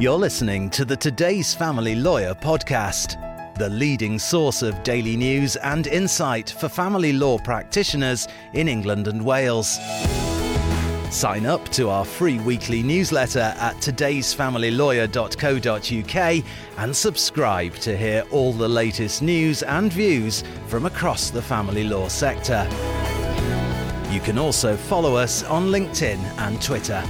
You're listening to the Today's Family Lawyer podcast, the leading source of daily news and insight for family law practitioners in England and Wales. Sign up to our free weekly newsletter at today'sfamilylawyer.co.uk and subscribe to hear all the latest news and views from across the family law sector. You can also follow us on LinkedIn and Twitter.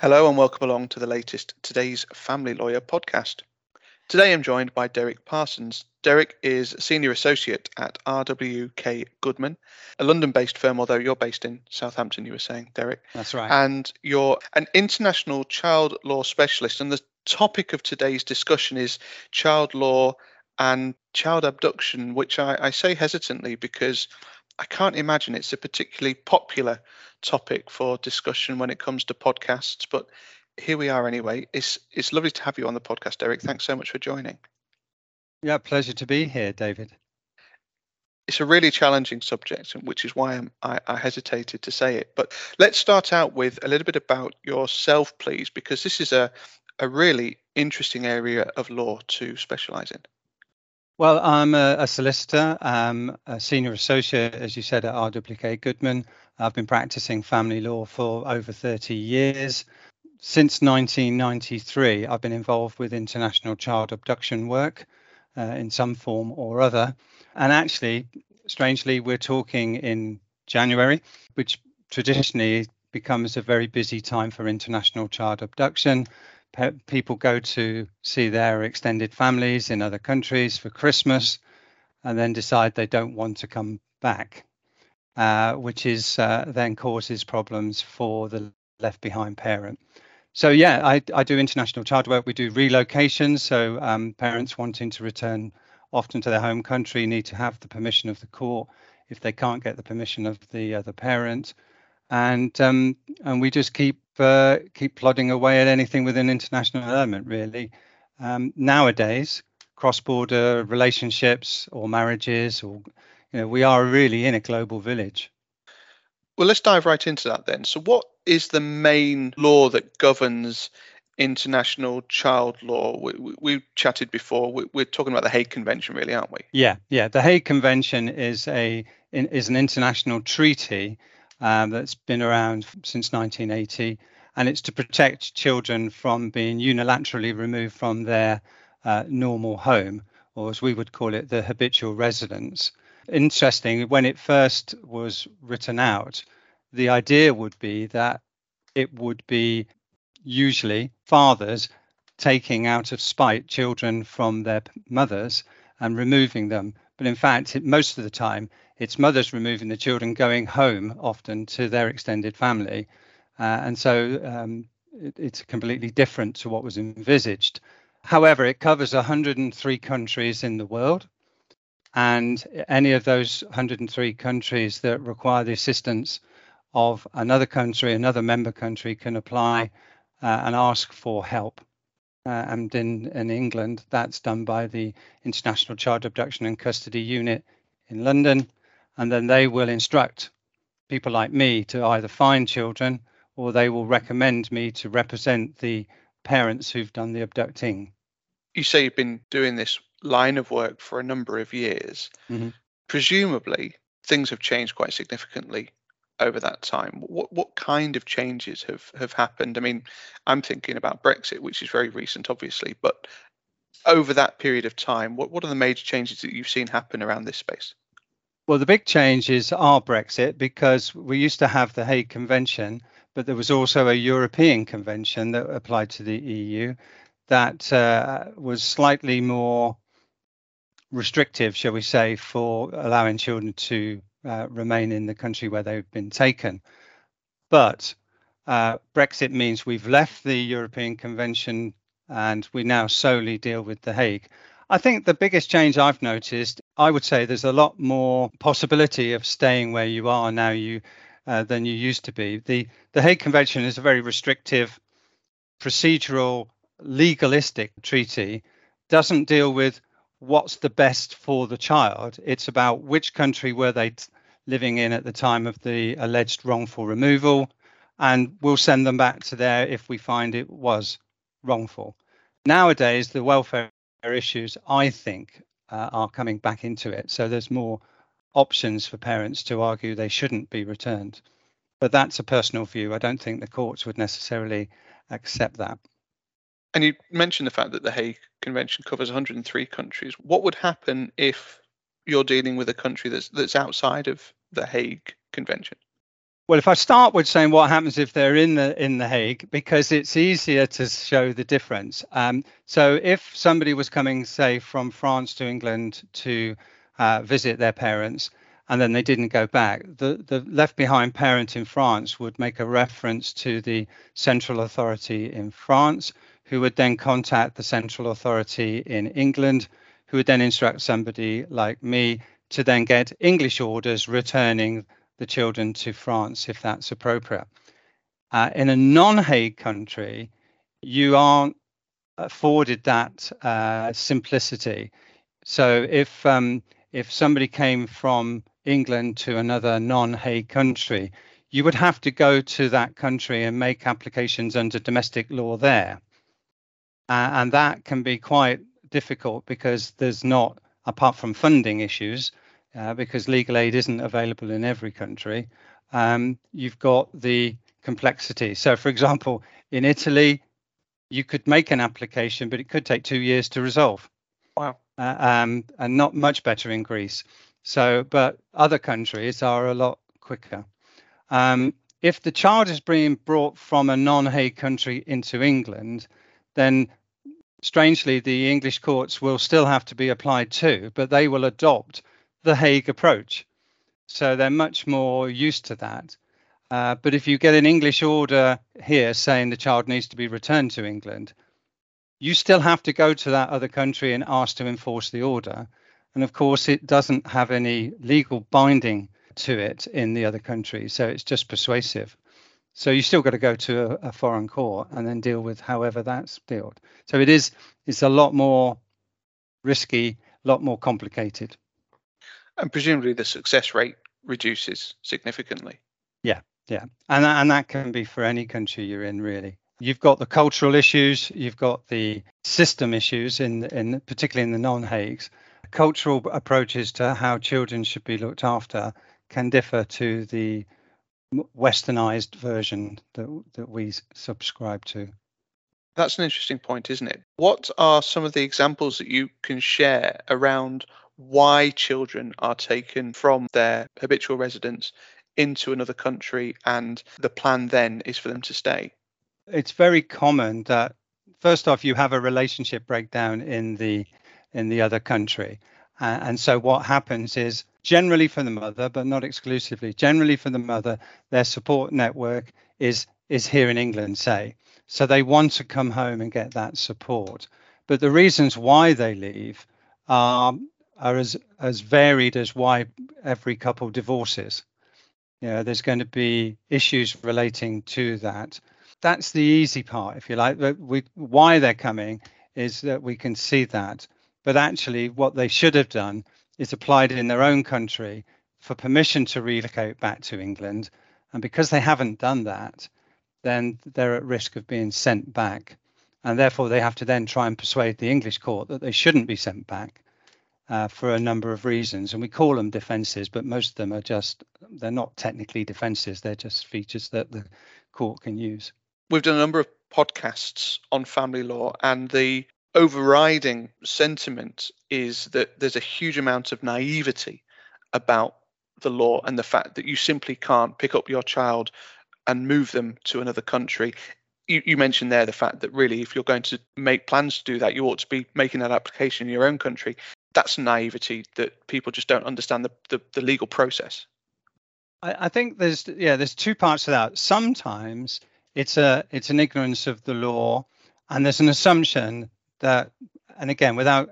Hello and welcome along to the latest Today's Family Lawyer podcast. Today I'm joined by Derek Parsons. Derek is Senior Associate at RWK Goodman, a London based firm, although you're based in Southampton, you were saying, Derek. That's right. And you're an international child law specialist. And the topic of today's discussion is child law and child abduction, which I, I say hesitantly because I can't imagine it's a particularly popular topic for discussion when it comes to podcasts, but here we are anyway. It's it's lovely to have you on the podcast, Derek. Thanks so much for joining. Yeah, pleasure to be here, David. It's a really challenging subject, which is why I, I hesitated to say it. But let's start out with a little bit about yourself, please, because this is a, a really interesting area of law to specialise in. Well, I'm a, a solicitor, um, a senior associate, as you said, at RWK Goodman. I've been practicing family law for over 30 years. Since 1993, I've been involved with international child abduction work uh, in some form or other. And actually, strangely, we're talking in January, which traditionally becomes a very busy time for international child abduction. Pe- people go to see their extended families in other countries for Christmas and then decide they don't want to come back, uh, which is uh, then causes problems for the left behind parent. So yeah, I, I do international child work. We do relocations. So um, parents wanting to return often to their home country need to have the permission of the court. If they can't get the permission of the other parent, and um, and we just keep uh, keep plodding away at anything with an international element. Really, um, nowadays, cross-border relationships or marriages, or you know, we are really in a global village. Well, let's dive right into that then. So, what is the main law that governs international child law? We, we, we chatted before. We, are talking about the Hague Convention, really, aren't we? Yeah, yeah. The Hague Convention is a is an international treaty um, that's been around since 1980, and it's to protect children from being unilaterally removed from their uh, normal home, or as we would call it, the habitual residence. Interesting, when it first was written out, the idea would be that it would be usually fathers taking out of spite children from their mothers and removing them. But in fact, most of the time, it's mothers removing the children, going home often to their extended family. Uh, and so um, it, it's completely different to what was envisaged. However, it covers 103 countries in the world. And any of those 103 countries that require the assistance of another country, another member country, can apply uh, and ask for help. Uh, and in, in England, that's done by the International Child Abduction and Custody Unit in London and then they will instruct people like me to either find children or they will recommend me to represent the parents who've done the abducting. You say you've been doing this line of work for a number of years. Mm-hmm. Presumably, things have changed quite significantly over that time. What what kind of changes have have happened? I mean, I'm thinking about Brexit, which is very recent, obviously, but over that period of time, what what are the major changes that you've seen happen around this space? Well, the big changes are Brexit because we used to have the Hague Convention, but there was also a European Convention that applied to the EU that uh, was slightly more restrictive, shall we say, for allowing children to uh, remain in the country where they've been taken. But uh, Brexit means we've left the European Convention and we now solely deal with The Hague. I think the biggest change I've noticed, I would say there's a lot more possibility of staying where you are now you uh, than you used to be. The the Hague Convention is a very restrictive, procedural, legalistic treaty. Doesn't deal with what's the best for the child. It's about which country were they t- living in at the time of the alleged wrongful removal, and we'll send them back to there if we find it was wrongful. Nowadays, the welfare issues, I think, uh, are coming back into it. So there's more options for parents to argue they shouldn't be returned. But that's a personal view. I don't think the courts would necessarily accept that. And you mentioned the fact that the Hague Convention covers 103 countries. What would happen if you're dealing with a country that's that's outside of the Hague Convention? Well, if I start with saying what happens if they're in the in the Hague, because it's easier to show the difference. Um, so, if somebody was coming, say, from France to England to uh, visit their parents, and then they didn't go back, the the left behind parent in France would make a reference to the central authority in France, who would then contact the central authority in England, who would then instruct somebody like me to then get English orders returning the children to France if that's appropriate. Uh, in a non Hague country, you aren't afforded that uh, simplicity. So if um, if somebody came from England to another non Hague country, you would have to go to that country and make applications under domestic law there. Uh, and that can be quite difficult because there's not, apart from funding issues, uh, because legal aid isn't available in every country. Um, you've got the complexity. So, for example, in Italy, you could make an application, but it could take two years to resolve. Wow. Uh, um, and not much better in Greece. So, but other countries are a lot quicker. Um, if the child is being brought from a non Hague country into England, then strangely, the English courts will still have to be applied to, but they will adopt the Hague approach. So they're much more used to that. Uh, but if you get an English order here saying the child needs to be returned to England, you still have to go to that other country and ask to enforce the order. And of course, it doesn't have any legal binding to it in the other country. So it's just persuasive. So you still got to go to a, a foreign court and then deal with however that's dealt. So it is it's a lot more risky, a lot more complicated and presumably the success rate reduces significantly. Yeah, yeah, and that, and that can be for any country you're in, really. You've got the cultural issues, you've got the system issues, in in particularly in the non-Hagues. Cultural approaches to how children should be looked after can differ to the westernized version that that we subscribe to. That's an interesting point, isn't it? What are some of the examples that you can share around why children are taken from their habitual residence into another country and the plan then is for them to stay? It's very common that first off you have a relationship breakdown in the in the other country. Uh, and so what happens is generally for the mother, but not exclusively, generally for the mother, their support network is is here in England, say. So they want to come home and get that support. But the reasons why they leave are are as as varied as why every couple divorces. You know, there's going to be issues relating to that. That's the easy part, if you like. We, why they're coming is that we can see that. But actually, what they should have done is applied in their own country for permission to relocate back to England. And because they haven't done that, then they're at risk of being sent back. And therefore, they have to then try and persuade the English court that they shouldn't be sent back uh, for a number of reasons. And we call them defences, but most of them are just, they're not technically defences, they're just features that the court can use. We've done a number of podcasts on family law, and the overriding sentiment is that there's a huge amount of naivety about the law and the fact that you simply can't pick up your child and move them to another country. You, you, mentioned there the fact that really, if you're going to make plans to do that, you ought to be making that application in your own country that's naivety that people just don't understand the, the, the legal process. I, I, think there's yeah there's two parts to that. Sometimes it's a it's an ignorance of the law, and there's an assumption that, and again without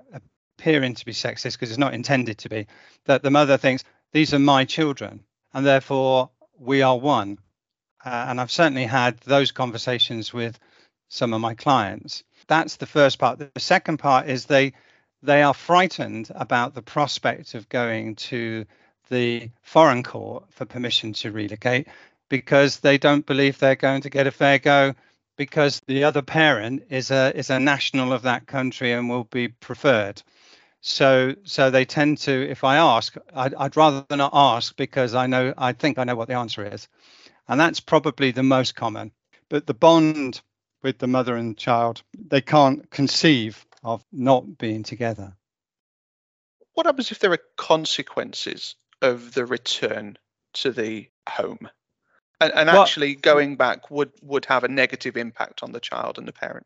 appearing to be sexist because it's not intended to be, that the mother thinks these are my children and therefore we are one. Uh, and I've certainly had those conversations with some of my clients. That's the first part. The second part is they they are frightened about the prospect of going to the foreign court for permission to relocate because they don't believe they're going to get a fair go because the other parent is a is a national of that country and will be preferred. So so they tend to, if I ask, I'd, I'd rather not ask because I know I think I know what the answer is, and that's probably the most common. But the bond with the mother and child, they can't conceive of not being together. What happens if there are consequences of the return to the home? And, and well, actually going back would, would have a negative impact on the child and the parent?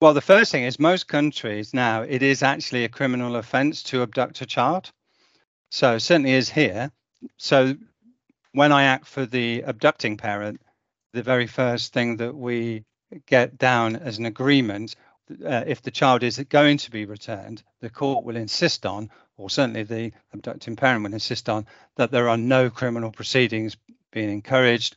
Well, the first thing is most countries now, it is actually a criminal offence to abduct a child. So certainly is here. So when I act for the abducting parent, the very first thing that we get down as an agreement, uh, if the child is going to be returned, the court will insist on, or certainly the abducting parent will insist on, that there are no criminal proceedings being encouraged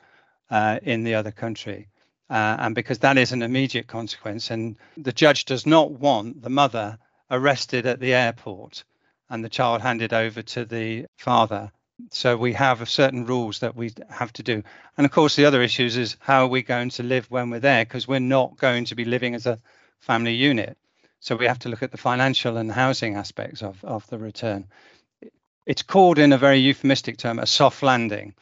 uh, in the other country. Uh, and because that is an immediate consequence, and the judge does not want the mother arrested at the airport and the child handed over to the father. So we have certain rules that we have to do. And of course, the other issues is how are we going to live when we're there? Because we're not going to be living as a family unit. So we have to look at the financial and housing aspects of, of the return. It's called, in a very euphemistic term, a soft landing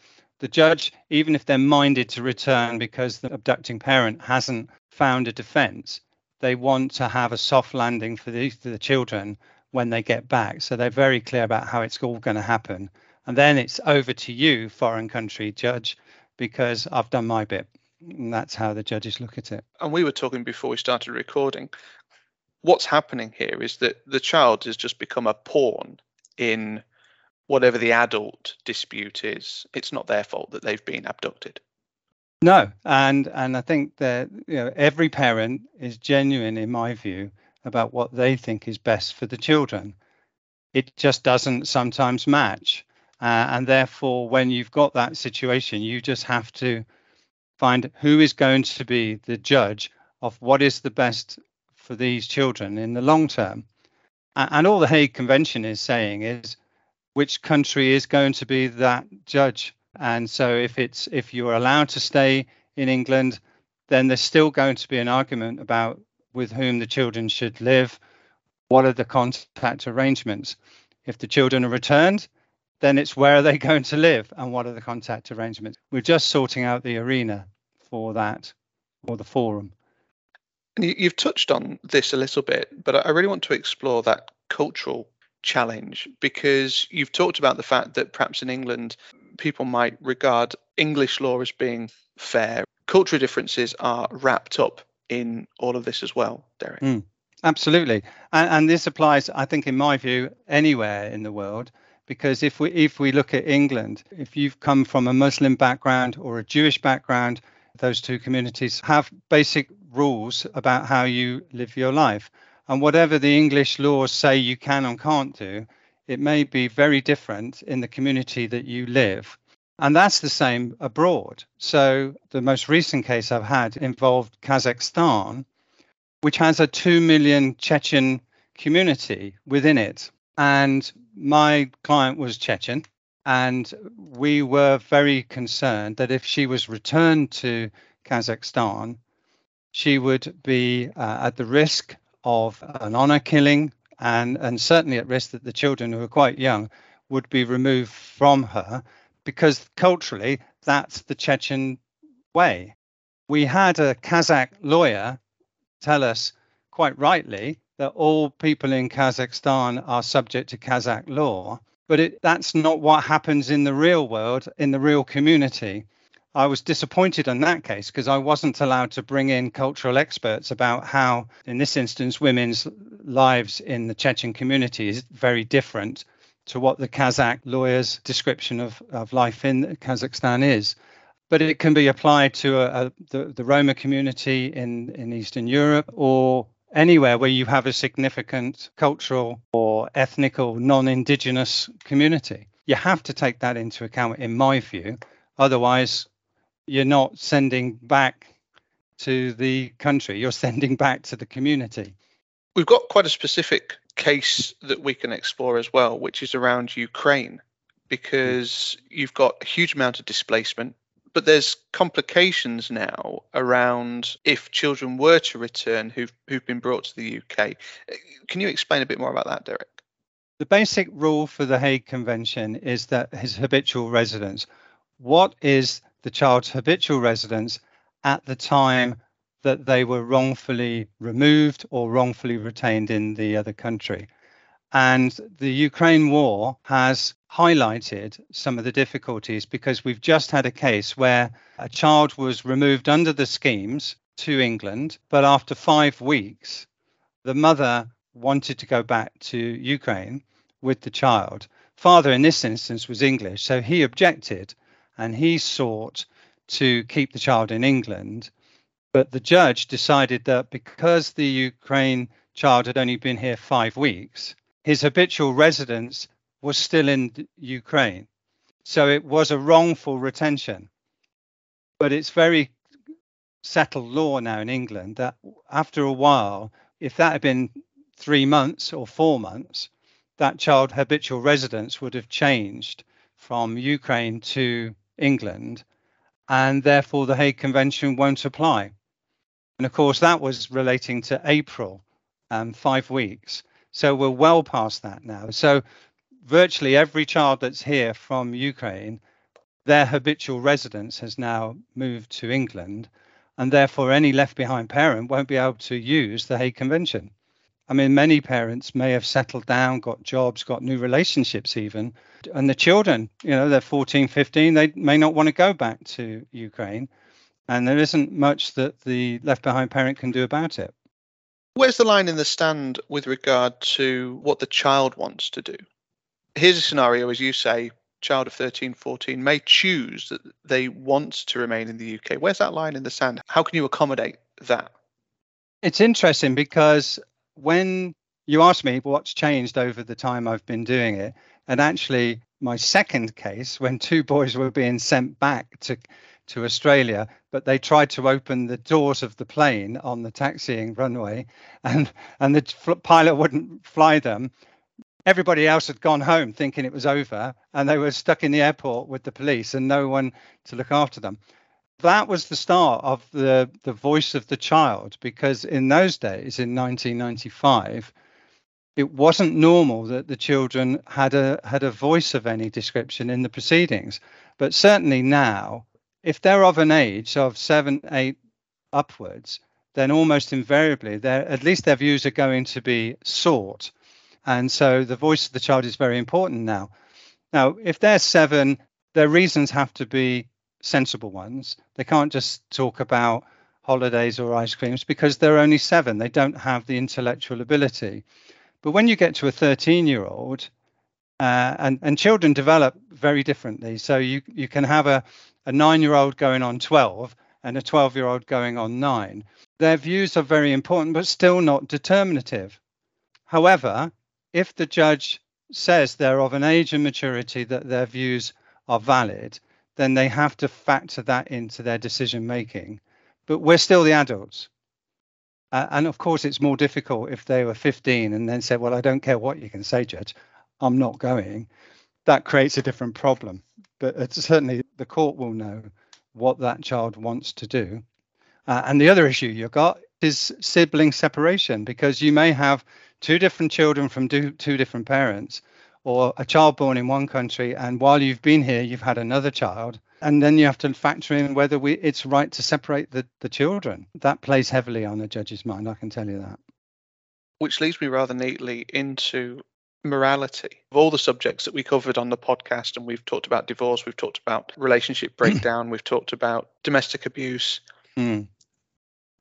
the judge, even if they're minded to return because the abducting parent hasn't found a defense, they want to have a soft landing for the, for the children when they get back. So they're very clear about how it's all going to happen. And then it's over to you, foreign country judge, because I've done my bit. And that's how the judges look at it. And we were talking before we started recording. What's happening here is that the child has just become a pawn in whatever the adult dispute is, it's not their fault that they've been abducted. No, and and I think that you know every parent is genuine, in my view, about what they think is best for the children. It just doesn't sometimes match, uh, and therefore, when you've got that situation, you just have to find who is going to be the judge of what is the best for these children in the long term. And all the Hague Convention is saying is which country is going to be that judge. And so if it's if you're allowed to stay in England, then there's still going to be an argument about with whom the children should live, what are the contact arrangements. If the children are returned, then it's where are they going to live and what are the contact arrangements. We're just sorting out the arena for that or the forum. And you've touched on this a little bit, but I really want to explore that cultural challenge because you've talked about the fact that perhaps in England people might regard English law as being fair. Cultural differences are wrapped up in all of this as well, Derek. Mm, absolutely, and, and this applies, I think, in my view, anywhere in the world. Because if we if we look at England, if you've come from a Muslim background or a Jewish background, those two communities have basic rules about how you live your life. And whatever the English laws say you can and can't do, it may be very different in the community that you live. And that's the same abroad. So the most recent case I've had involved Kazakhstan, which has a 2 million Chechen community within it. And my client was Chechen. And we were very concerned that if she was returned to Kazakhstan, she would be uh, at the risk of an honor killing and, and certainly at risk that the children who are quite young would be removed from her because culturally that's the Chechen way. We had a Kazakh lawyer tell us quite rightly that all people in Kazakhstan are subject to Kazakh law, but it, that's not what happens in the real world, in the real community. I was disappointed in that case because I wasn't allowed to bring in cultural experts about how, in this instance, women's lives in the Chechen community is very different to what the Kazakh lawyer's description of, of life in Kazakhstan is. But it can be applied to a, a, the, the Roma community in, in Eastern Europe or anywhere where you have a significant cultural or ethnic or non indigenous community. You have to take that into account, in my view. Otherwise, you're not sending back to the country, you're sending back to the community. We've got quite a specific case that we can explore as well, which is around Ukraine, because you've got a huge amount of displacement. But there's complications now around if children were to return who've who've been brought to the UK. Uh, can you explain a bit more about that, Derek? The basic rule for the Hague Convention is that his habitual residence. What is the child's habitual residence at the time that they were wrongfully removed or wrongfully retained in the other country? And the Ukraine war has highlighted some of the difficulties because we've just had a case where a child was removed under the schemes to England, but after five weeks, the mother wanted to go back to Ukraine with the child. Father, in this instance, was English, so he objected and he sought to keep the child in England. But the judge decided that because the Ukraine child had only been here five weeks, his habitual residence was still in Ukraine. So it was a wrongful retention. But it's very settled law now in England that after a while, if that had been three months or four months, that child habitual residence would have changed from Ukraine to England, and therefore the Hague Convention won't apply. And of course, that was relating to April, um, five weeks. So we're well past that now. So virtually every child that's here from Ukraine, their habitual residence has now moved to England, and therefore any left behind parent won't be able to use the Hague Convention. I mean, many parents may have settled down, got jobs, got new relationships, even. And the children, you know, they're 14, 15, they may not want to go back to Ukraine. And there isn't much that the left behind parent can do about it. Where's the line in the stand with regard to what the child wants to do? Here's a scenario, as you say, child of 13, 14 may choose that they want to remain in the UK. Where's that line in the sand? How can you accommodate that? It's interesting because when you asked me what's changed over the time I've been doing it, and actually my second case, when two boys were being sent back to to Australia, but they tried to open the doors of the plane on the taxiing runway, and and the pilot wouldn't fly them. Everybody else had gone home thinking it was over, and they were stuck in the airport with the police and no one to look after them. That was the start of the the voice of the child, because in those days, in 1995, it wasn't normal that the children had a had a voice of any description in the proceedings. But certainly now, if they're of an age of seven, eight upwards, then almost invariably, they're at least their views are going to be sought. And so the voice of the child is very important now. Now, if they're seven, their reasons have to be sensible ones. They can't just talk about holidays or ice creams because they're only seven. They don't have the intellectual ability. But when you get to a 13 year old, uh, and, and children develop very differently. So you, you can have a, a nine year old going on 12 and a 12 year old going on nine. Their views are very important, but still not determinative. However, if the judge says they're of an age and maturity that their views are valid, then they have to factor that into their decision making. But we're still the adults. Uh, and of course, it's more difficult if they were 15 and then said, Well, I don't care what you can say, Judge, I'm not going. That creates a different problem but certainly the court will know what that child wants to do. Uh, and the other issue you've got is sibling separation because you may have two different children from do, two different parents or a child born in one country and while you've been here you've had another child and then you have to factor in whether we it's right to separate the, the children that plays heavily on the judge's mind i can tell you that which leads me rather neatly into morality. Of all the subjects that we covered on the podcast, and we've talked about divorce, we've talked about relationship breakdown, we've talked about domestic abuse. Mm.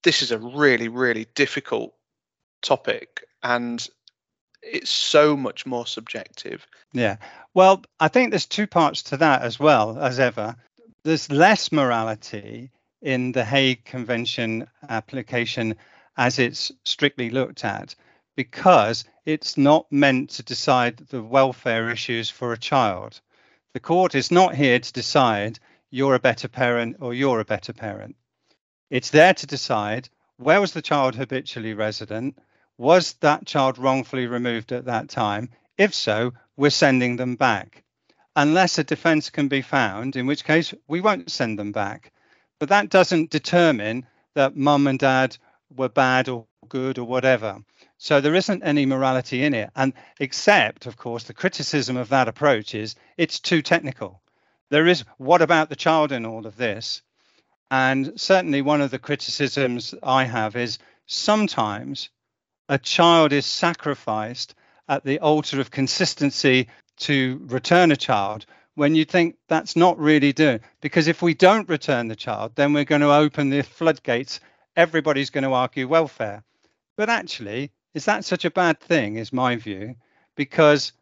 This is a really, really difficult topic, and it's so much more subjective. Yeah. Well, I think there's two parts to that as well as ever. There's less morality in the Hague Convention application as it's strictly looked at because it's not meant to decide the welfare issues for a child. The court is not here to decide you're a better parent or you're a better parent. It's there to decide where was the child habitually resident? Was that child wrongfully removed at that time? If so, we're sending them back. unless a defense can be found, in which case we won't send them back. But that doesn't determine that mum and dad were bad or good or whatever. So there isn't any morality in it. And except, of course, the criticism of that approach is it's too technical. There is what about the child in all of this? And certainly one of the criticisms I have is sometimes a child is sacrificed at the altar of consistency to return a child when you think that's not really doing because if we don't return the child then we're going to open the floodgates everybody's going to argue welfare but actually is that such a bad thing is my view because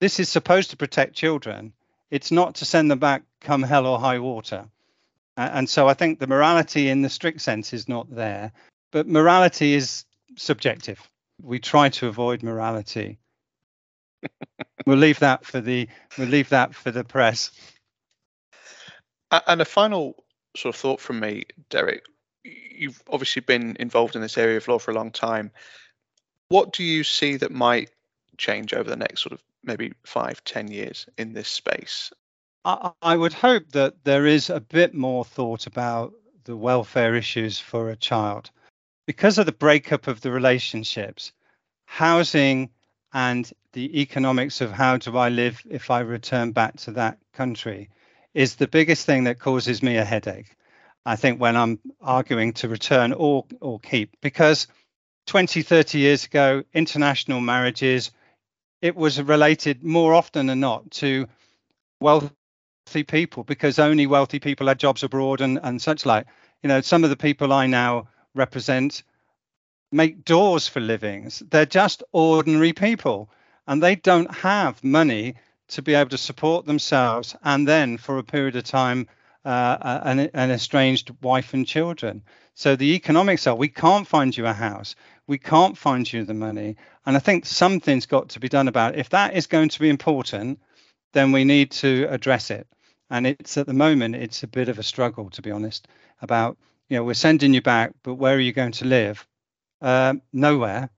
this is supposed to protect children it's not to send them back come hell or high water and so i think the morality in the strict sense is not there but morality is subjective we try to avoid morality we'll leave that for the we'll leave that for the press. And a final sort of thought from me, Derek. You've obviously been involved in this area of law for a long time. What do you see that might change over the next sort of maybe five, ten years in this space? I, I would hope that there is a bit more thought about the welfare issues for a child. Because of the breakup of the relationships, housing and the economics of how do I live if I return back to that country is the biggest thing that causes me a headache. I think when I'm arguing to return or or keep because 20 30 years ago international marriages it was related more often than not to wealthy people because only wealthy people had jobs abroad and and such like you know some of the people I now represent make doors for livings. They're just ordinary people and they don't have money to be able to support themselves and then for a period of time uh, an, an estranged wife and children. So the economics are we can't find you a house, we can't find you the money. And I think something's got to be done about it. If that is going to be important, then we need to address it. And it's at the moment, it's a bit of a struggle, to be honest, about, you know, we're sending you back, but where are you going to live? uh, nowhere.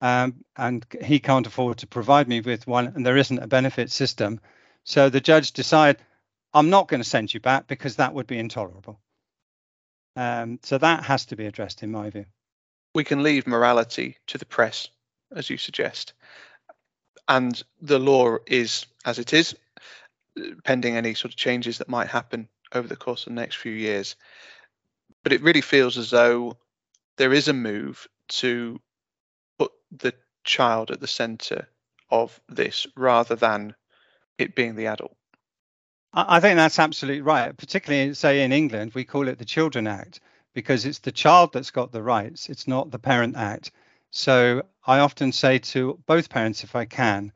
Um, and he can't afford to provide me with one, and there isn't a benefit system. So the judge decided, I'm not going to send you back because that would be intolerable. Um, so that has to be addressed, in my view. We can leave morality to the press, as you suggest, and the law is as it is, pending any sort of changes that might happen over the course of the next few years. But it really feels as though there is a move to put the child at the center of this rather than it being the adult. I think that's absolutely right. Particularly, say in England, we call it the Children Act because it's the child that's got the rights, it's not the Parent Act. So I often say to both parents, if I can,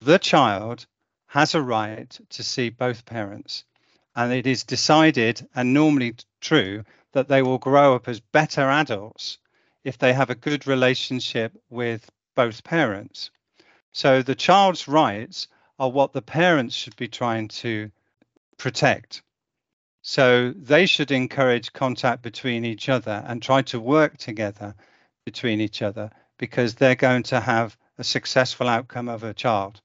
the child has a right to see both parents. And it is decided and normally true that they will grow up as better adults if they have a good relationship with both parents. So the child's rights are what the parents should be trying to protect. So they should encourage contact between each other and try to work together between each other because they're going to have a successful outcome of a child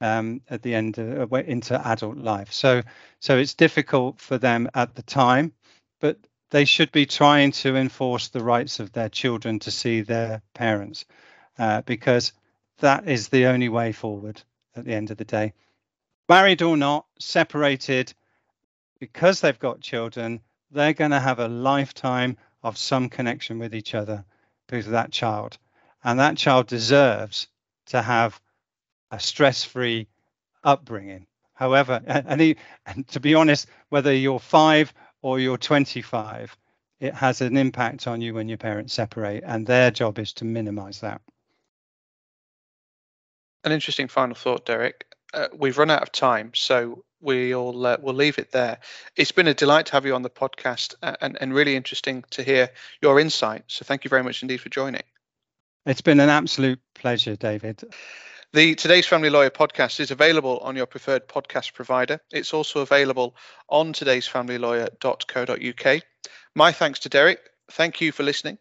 um, at the end of, into adult life. So so it's difficult for them at the time, but they should be trying to enforce the rights of their children to see their parents uh, because that is the only way forward at the end of the day. Married or not, separated, because they've got children, they're going to have a lifetime of some connection with each other because of that child. And that child deserves to have a stress free upbringing. However, and, he, and to be honest, whether you're five or you're 25, it has an impact on you when your parents separate, and their job is to minimize that. An interesting final thought, Derek. Uh, we've run out of time, so we'll uh, we'll leave it there. It's been a delight to have you on the podcast, uh, and and really interesting to hear your insight. So thank you very much indeed for joining. It's been an absolute pleasure, David. The Today's Family Lawyer podcast is available on your preferred podcast provider. It's also available on today'sfamilylawyer.co.uk. My thanks to Derek. Thank you for listening,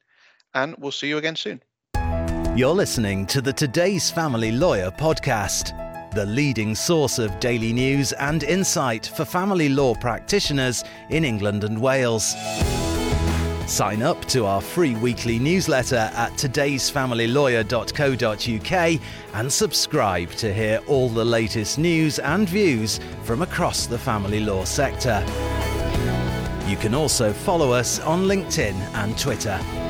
and we'll see you again soon. You're listening to the Today's Family Lawyer podcast. The leading source of daily news and insight for family law practitioners in England and Wales. Sign up to our free weekly newsletter at today'sfamilylawyer.co.uk and subscribe to hear all the latest news and views from across the family law sector. You can also follow us on LinkedIn and Twitter.